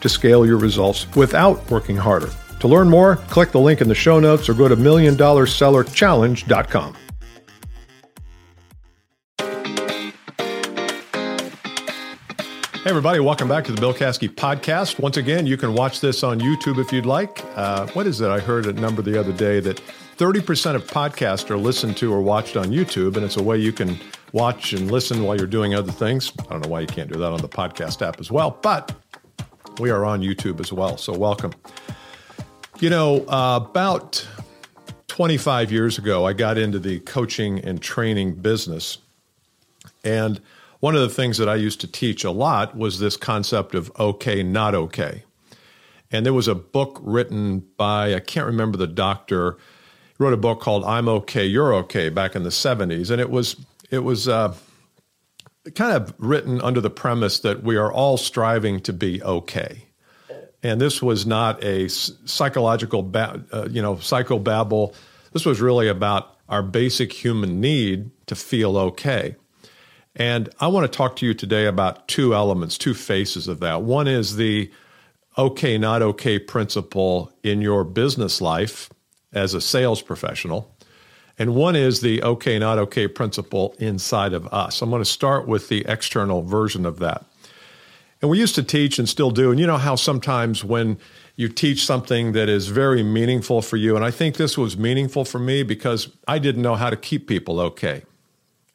to scale your results without working harder. To learn more, click the link in the show notes or go to milliondollarsellerchallenge.com. Hey, everybody, welcome back to the Bill Caskey podcast. Once again, you can watch this on YouTube if you'd like. Uh, what is it? I heard a number the other day that 30% of podcasts are listened to or watched on YouTube, and it's a way you can watch and listen while you're doing other things. I don't know why you can't do that on the podcast app as well, but we are on YouTube as well, so welcome. You know, uh, about 25 years ago, I got into the coaching and training business. And one of the things that I used to teach a lot was this concept of okay, not okay. And there was a book written by, I can't remember the doctor, he wrote a book called I'm Okay, You're Okay back in the 70s. And it was, it was, uh, kind of written under the premise that we are all striving to be okay. And this was not a psychological, ba- uh, you know, psychobabble. This was really about our basic human need to feel okay. And I want to talk to you today about two elements, two faces of that. One is the okay, not okay principle in your business life as a sales professional. And one is the okay, not okay principle inside of us. I'm going to start with the external version of that. And we used to teach and still do. And you know how sometimes when you teach something that is very meaningful for you, and I think this was meaningful for me because I didn't know how to keep people okay.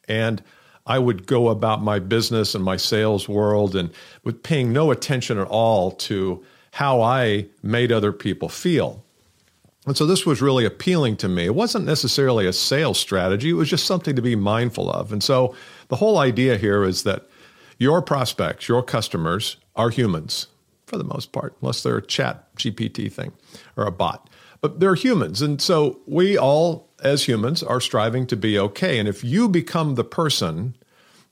And I would go about my business and my sales world and with paying no attention at all to how I made other people feel. And so this was really appealing to me. It wasn't necessarily a sales strategy, it was just something to be mindful of. And so the whole idea here is that your prospects, your customers are humans for the most part, unless they're a chat GPT thing or a bot. But they're humans. And so we all, as humans, are striving to be okay. And if you become the person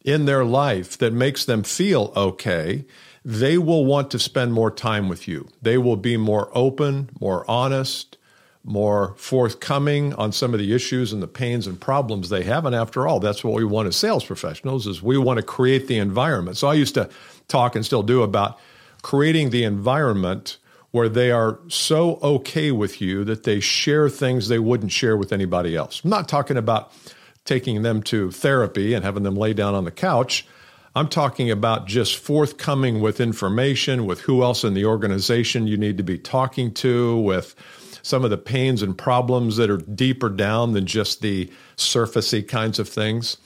in their life that makes them feel okay, they will want to spend more time with you. They will be more open, more honest, more forthcoming on some of the issues and the pains and problems they have. And after all that's what we want as sales professionals is we want to create the environment. So i used to talk and still do about creating the environment where they are so okay with you that they share things they wouldn't share with anybody else. I'm not talking about taking them to therapy and having them lay down on the couch I'm talking about just forthcoming with information, with who else in the organization you need to be talking to, with some of the pains and problems that are deeper down than just the surfacey kinds of things.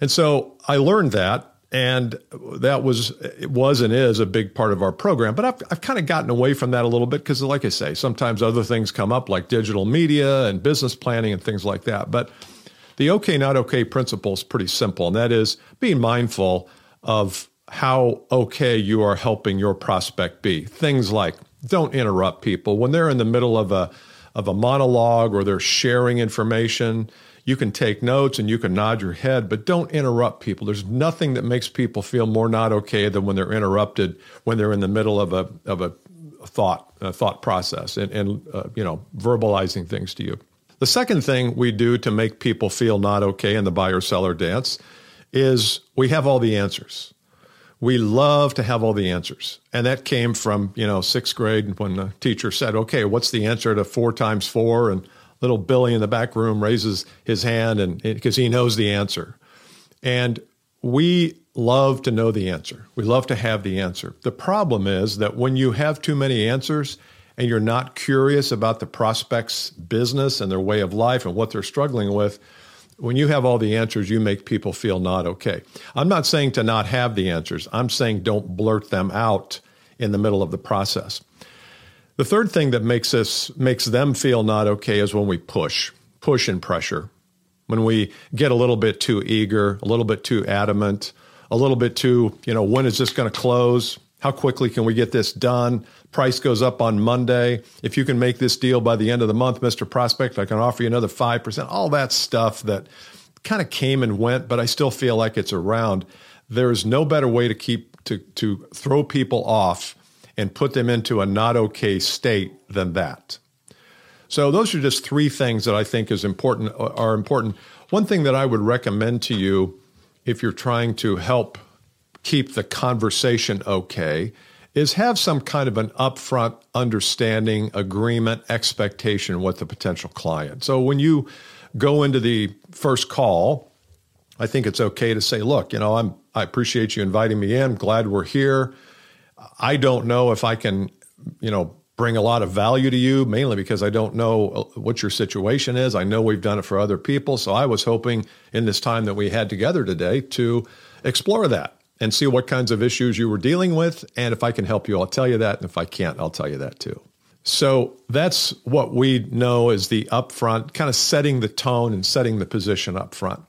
And so I learned that. And that was it was and is a big part of our program. But I've, I've kind of gotten away from that a little bit because, like I say, sometimes other things come up like digital media and business planning and things like that. But the okay, not okay principle is pretty simple, and that is being mindful of how okay you are helping your prospect be. Things like don't interrupt people. When they're in the middle of a of a monologue or they're sharing information you can take notes and you can nod your head but don't interrupt people. There's nothing that makes people feel more not okay than when they're interrupted when they're in the middle of a of a thought a thought process and, and uh, you know verbalizing things to you the second thing we do to make people feel not okay in the buyer seller dance is we have all the answers we love to have all the answers. And that came from, you know, sixth grade when the teacher said, okay, what's the answer to four times four? And little Billy in the back room raises his hand and because he knows the answer. And we love to know the answer. We love to have the answer. The problem is that when you have too many answers and you're not curious about the prospect's business and their way of life and what they're struggling with, when you have all the answers, you make people feel not okay. I'm not saying to not have the answers. I'm saying don't blurt them out in the middle of the process. The third thing that makes us makes them feel not okay is when we push, push and pressure. When we get a little bit too eager, a little bit too adamant, a little bit too, you know, when is this going to close? How quickly can we get this done? Price goes up on Monday. If you can make this deal by the end of the month, Mr. Prospect, I can offer you another 5%. All that stuff that kind of came and went, but I still feel like it's around. There's no better way to keep to to throw people off and put them into a not okay state than that. So those are just three things that I think is important are important. One thing that I would recommend to you if you're trying to help keep the conversation okay is have some kind of an upfront understanding, agreement, expectation with the potential client. So when you go into the first call, I think it's okay to say, look, you know, I'm I appreciate you inviting me in. Glad we're here. I don't know if I can, you know, bring a lot of value to you, mainly because I don't know uh, what your situation is. I know we've done it for other people. So I was hoping in this time that we had together today to explore that and see what kinds of issues you were dealing with. And if I can help you, I'll tell you that. And if I can't, I'll tell you that too. So that's what we know is the upfront, kind of setting the tone and setting the position up front.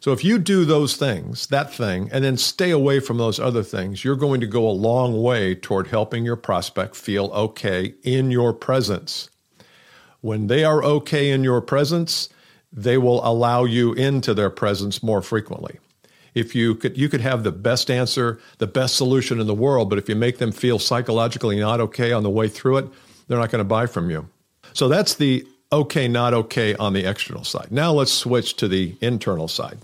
So if you do those things, that thing, and then stay away from those other things, you're going to go a long way toward helping your prospect feel okay in your presence. When they are okay in your presence, they will allow you into their presence more frequently. If you could you could have the best answer, the best solution in the world, but if you make them feel psychologically not okay on the way through it, they're not going to buy from you. So that's the okay, not okay on the external side. Now let's switch to the internal side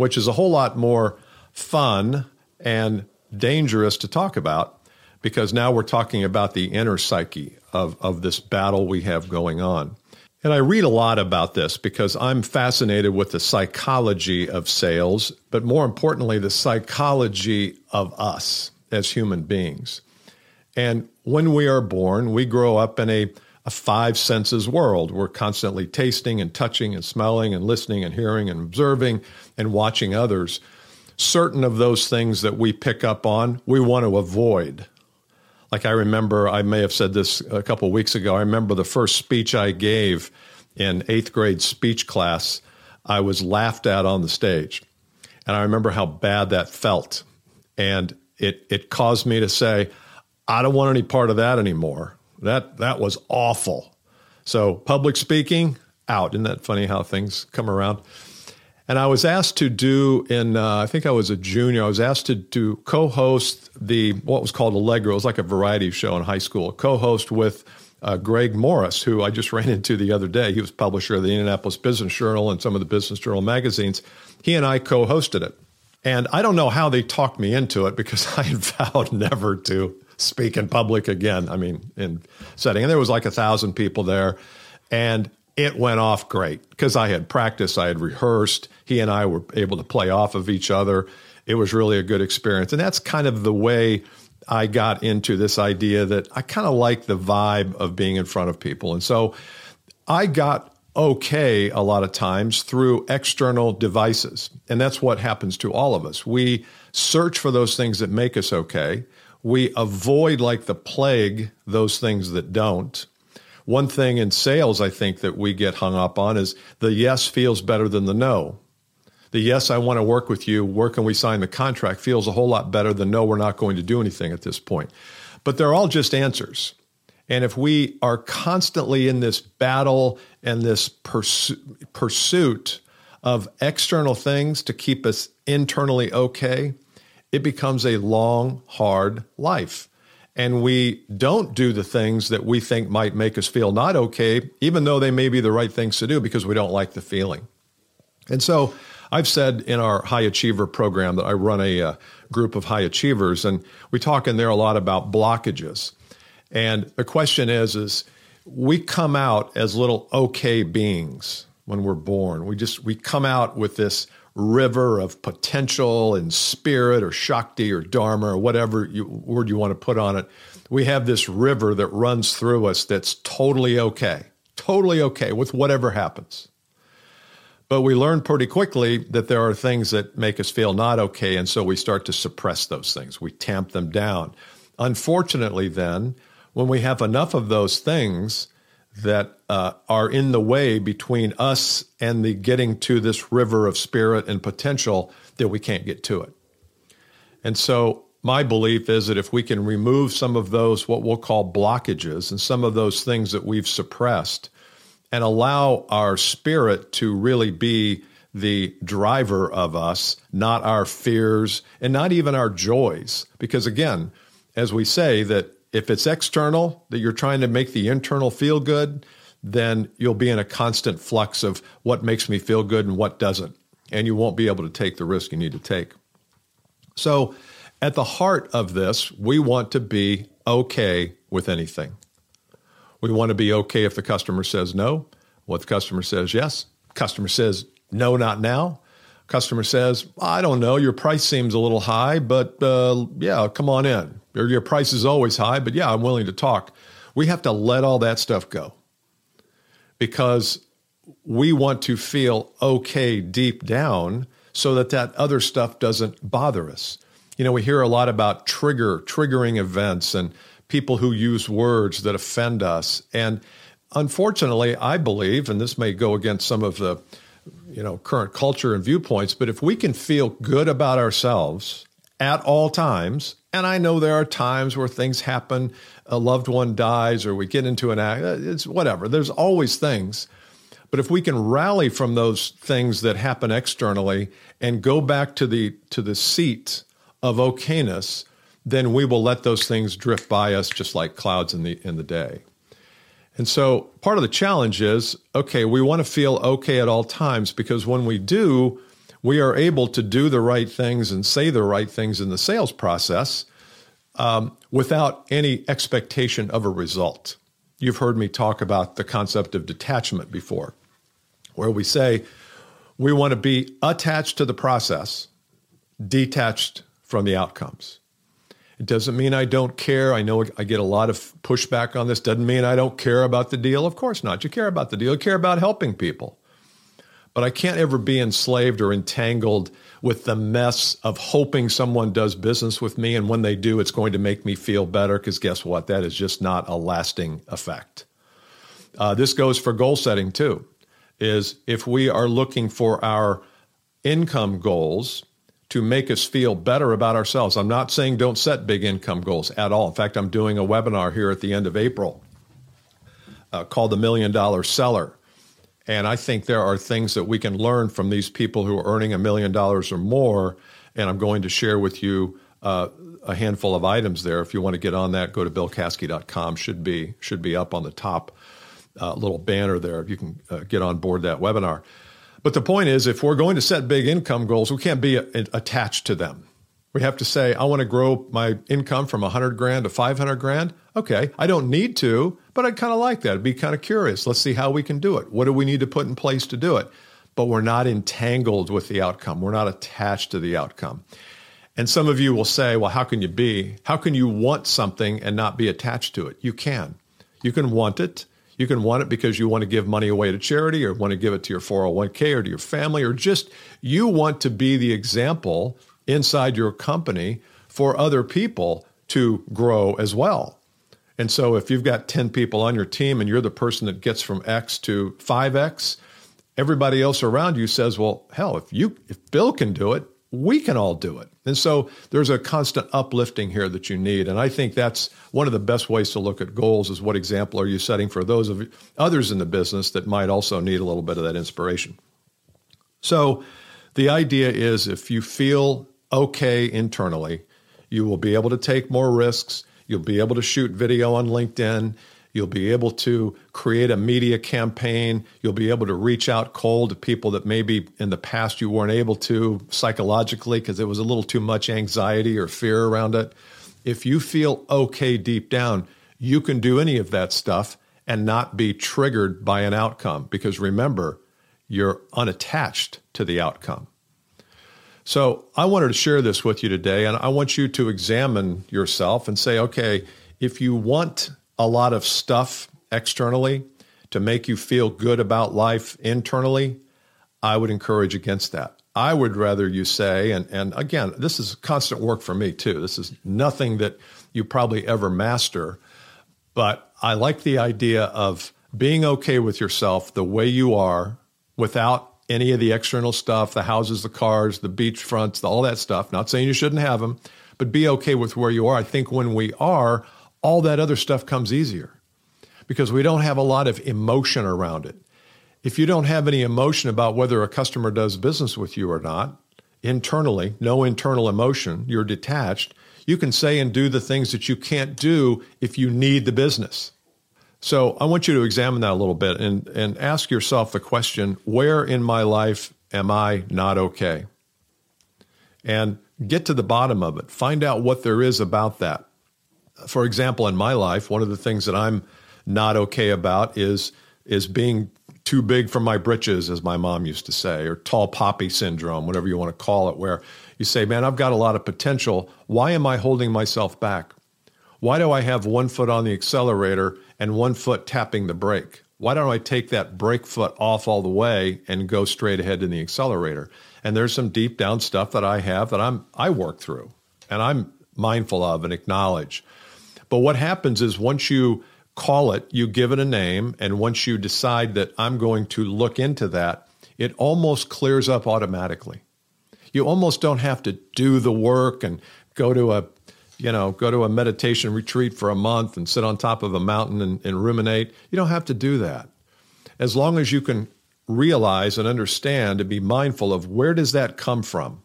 which is a whole lot more fun and dangerous to talk about because now we're talking about the inner psyche of, of this battle we have going on. And I read a lot about this because I'm fascinated with the psychology of sales, but more importantly, the psychology of us as human beings. And when we are born, we grow up in a a five senses world. We're constantly tasting and touching and smelling and listening and hearing and observing and watching others. Certain of those things that we pick up on, we want to avoid. Like I remember, I may have said this a couple of weeks ago. I remember the first speech I gave in eighth grade speech class, I was laughed at on the stage. And I remember how bad that felt. And it, it caused me to say, I don't want any part of that anymore. That that was awful. So public speaking out. Isn't that funny how things come around? And I was asked to do in uh, I think I was a junior. I was asked to do co-host the what was called Allegro. It was like a variety show in high school. Co-host with uh, Greg Morris, who I just ran into the other day. He was publisher of the Indianapolis Business Journal and some of the Business Journal magazines. He and I co-hosted it. And I don't know how they talked me into it because I had vowed never to speak in public again. I mean, in setting, and there was like a thousand people there, and it went off great because I had practiced, I had rehearsed. He and I were able to play off of each other. It was really a good experience, and that's kind of the way I got into this idea that I kind of like the vibe of being in front of people, and so I got okay a lot of times through external devices. And that's what happens to all of us. We search for those things that make us okay we avoid like the plague those things that don't. One thing in sales I think that we get hung up on is the yes feels better than the no. The yes, I want to work with you, where can we sign the contract feels a whole lot better than no, we're not going to do anything at this point. But they're all just answers. And if we are constantly in this battle and this pursu- pursuit of external things to keep us internally okay, it becomes a long, hard life. And we don't do the things that we think might make us feel not okay, even though they may be the right things to do because we don't like the feeling. And so I've said in our high achiever program that I run a, uh, group of high achievers, and we talk in there a lot about blockages. And the question is, is we come out as little okay beings when we're born. We just we come out with this river of potential and spirit or Shakti or Dharma or whatever you, word you want to put on it. We have this river that runs through us that's totally okay, totally okay with whatever happens. But we learn pretty quickly that there are things that make us feel not okay, and so we start to suppress those things. We tamp them down. Unfortunately, then, when we have enough of those things, that uh, are in the way between us and the getting to this river of spirit and potential that we can't get to it. And so my belief is that if we can remove some of those, what we'll call blockages, and some of those things that we've suppressed, and allow our spirit to really be the driver of us, not our fears and not even our joys. Because again, as we say, that if it's external, that you're trying to make the internal feel good, then you'll be in a constant flux of what makes me feel good and what doesn't. And you won't be able to take the risk you need to take. So, at the heart of this, we want to be okay with anything. We want to be okay if the customer says no, what the customer says yes, customer says no, not now. Customer says, I don't know, your price seems a little high, but uh, yeah, come on in. Your price is always high, but yeah, I'm willing to talk. We have to let all that stuff go because we want to feel okay deep down so that that other stuff doesn't bother us. You know, we hear a lot about trigger, triggering events and people who use words that offend us. And unfortunately, I believe, and this may go against some of the you know current culture and viewpoints but if we can feel good about ourselves at all times and i know there are times where things happen a loved one dies or we get into an act uh, it's whatever. There's always things. But if we can rally from those things that happen externally and go back to the to the seat of okayness then we will let those things drift by us just like clouds in the in the day. And so part of the challenge is okay, we want to feel okay at all times because when we do, we are able to do the right things and say the right things in the sales process um, without any expectation of a result. You've heard me talk about the concept of detachment before, where we say we want to be attached to the process, detached from the outcomes. It doesn't mean I don't care. I know I get a lot of pushback on this. Doesn't mean I don't care about the deal. Of course not. You care about the deal. You care about helping people. But I can't ever be enslaved or entangled with the mess of hoping someone does business with me. And when they do, it's going to make me feel better. Because guess what? That is just not a lasting effect. Uh, this goes for goal setting too. Is if we are looking for our income goals to make us feel better about ourselves. I'm not saying don't set big income goals at all. In fact, I'm doing a webinar here at the end of April uh, called The Million Dollar Seller. And I think there are things that we can learn from these people who are earning a million dollars or more. And I'm going to share with you uh, a handful of items there. If you want to get on that, go to billcaskey.com. Should be should be up on the top uh, little banner there. You can uh, get on board that webinar. But the point is, if we're going to set big income goals, we can't be a, attached to them. We have to say, I want to grow my income from 100 grand to 500 grand. Okay, I don't need to, but I'd kind of like that. I'd be kind of curious. Let's see how we can do it. What do we need to put in place to do it? But we're not entangled with the outcome. We're not attached to the outcome. And some of you will say, well, how can you be? How can you want something and not be attached to it? You can. You can want it you can want it because you want to give money away to charity or want to give it to your 401k or to your family, or just you want to be the example inside your company for other people to grow as well. And so if you've got 10 people on your team and you're the person that gets from X to 5X, everybody else around you says, "Well, hell, if you if Bill can do it, we can all do it. And so there's a constant uplifting here that you need. And I think that's one of the best ways to look at goals is what example are you setting for those of others in the business that might also need a little bit of that inspiration. So the idea is if you feel okay internally, you will be able to take more risks, you'll be able to shoot video on LinkedIn, You'll be able to create a media campaign. You'll be able to reach out cold to people that maybe in the past you weren't able to psychologically because it was a little too much anxiety or fear around it. If you feel okay deep down, you can do any of that stuff and not be triggered by an outcome because remember, you're unattached to the outcome. So I wanted to share this with you today, and I want you to examine yourself and say, okay, if you want a lot of stuff externally to make you feel good about life internally, I would encourage against that. I would rather you say, and, and again, this is constant work for me too. This is nothing that you probably ever master, but I like the idea of being okay with yourself the way you are without any of the external stuff, the houses, the cars, the beach fronts, all that stuff. Not saying you shouldn't have them, but be okay with where you are. I think when we are, all that other stuff comes easier because we don't have a lot of emotion around it. If you don't have any emotion about whether a customer does business with you or not, internally, no internal emotion, you're detached, you can say and do the things that you can't do if you need the business. So I want you to examine that a little bit and, and ask yourself the question where in my life am I not okay? And get to the bottom of it. Find out what there is about that. For example, in my life, one of the things that I'm not okay about is is being too big for my britches, as my mom used to say, or tall poppy syndrome, whatever you want to call it, where you say, Man, I've got a lot of potential. Why am I holding myself back? Why do I have one foot on the accelerator and one foot tapping the brake? Why don't I take that brake foot off all the way and go straight ahead in the accelerator? And there's some deep down stuff that I have that I'm I work through and I'm mindful of and acknowledge. But what happens is once you call it, you give it a name, and once you decide that I'm going to look into that, it almost clears up automatically. You almost don't have to do the work and go to a you know, go to a meditation retreat for a month and sit on top of a mountain and, and ruminate. You don't have to do that. As long as you can realize and understand and be mindful of where does that come from?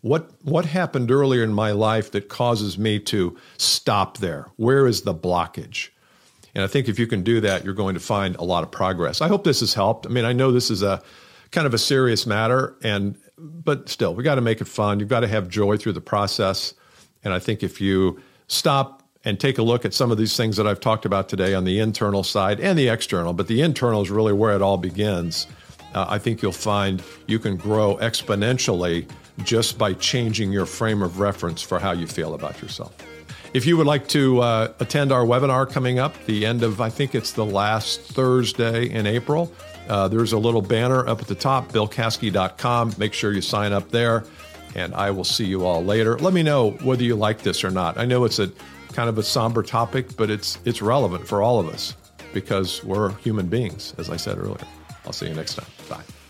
What what happened earlier in my life that causes me to stop there? Where is the blockage? And I think if you can do that, you're going to find a lot of progress. I hope this has helped. I mean, I know this is a kind of a serious matter and but still, we got to make it fun. You've got to have joy through the process. And I think if you stop and take a look at some of these things that I've talked about today on the internal side and the external, but the internal is really where it all begins. Uh, I think you'll find you can grow exponentially just by changing your frame of reference for how you feel about yourself. If you would like to uh, attend our webinar coming up, the end of, I think it's the last Thursday in April, uh, there's a little banner up at the top, billcaskey.com. Make sure you sign up there and I will see you all later. Let me know whether you like this or not. I know it's a kind of a somber topic, but it's it's relevant for all of us because we're human beings, as I said earlier. I'll see you next time. Bye.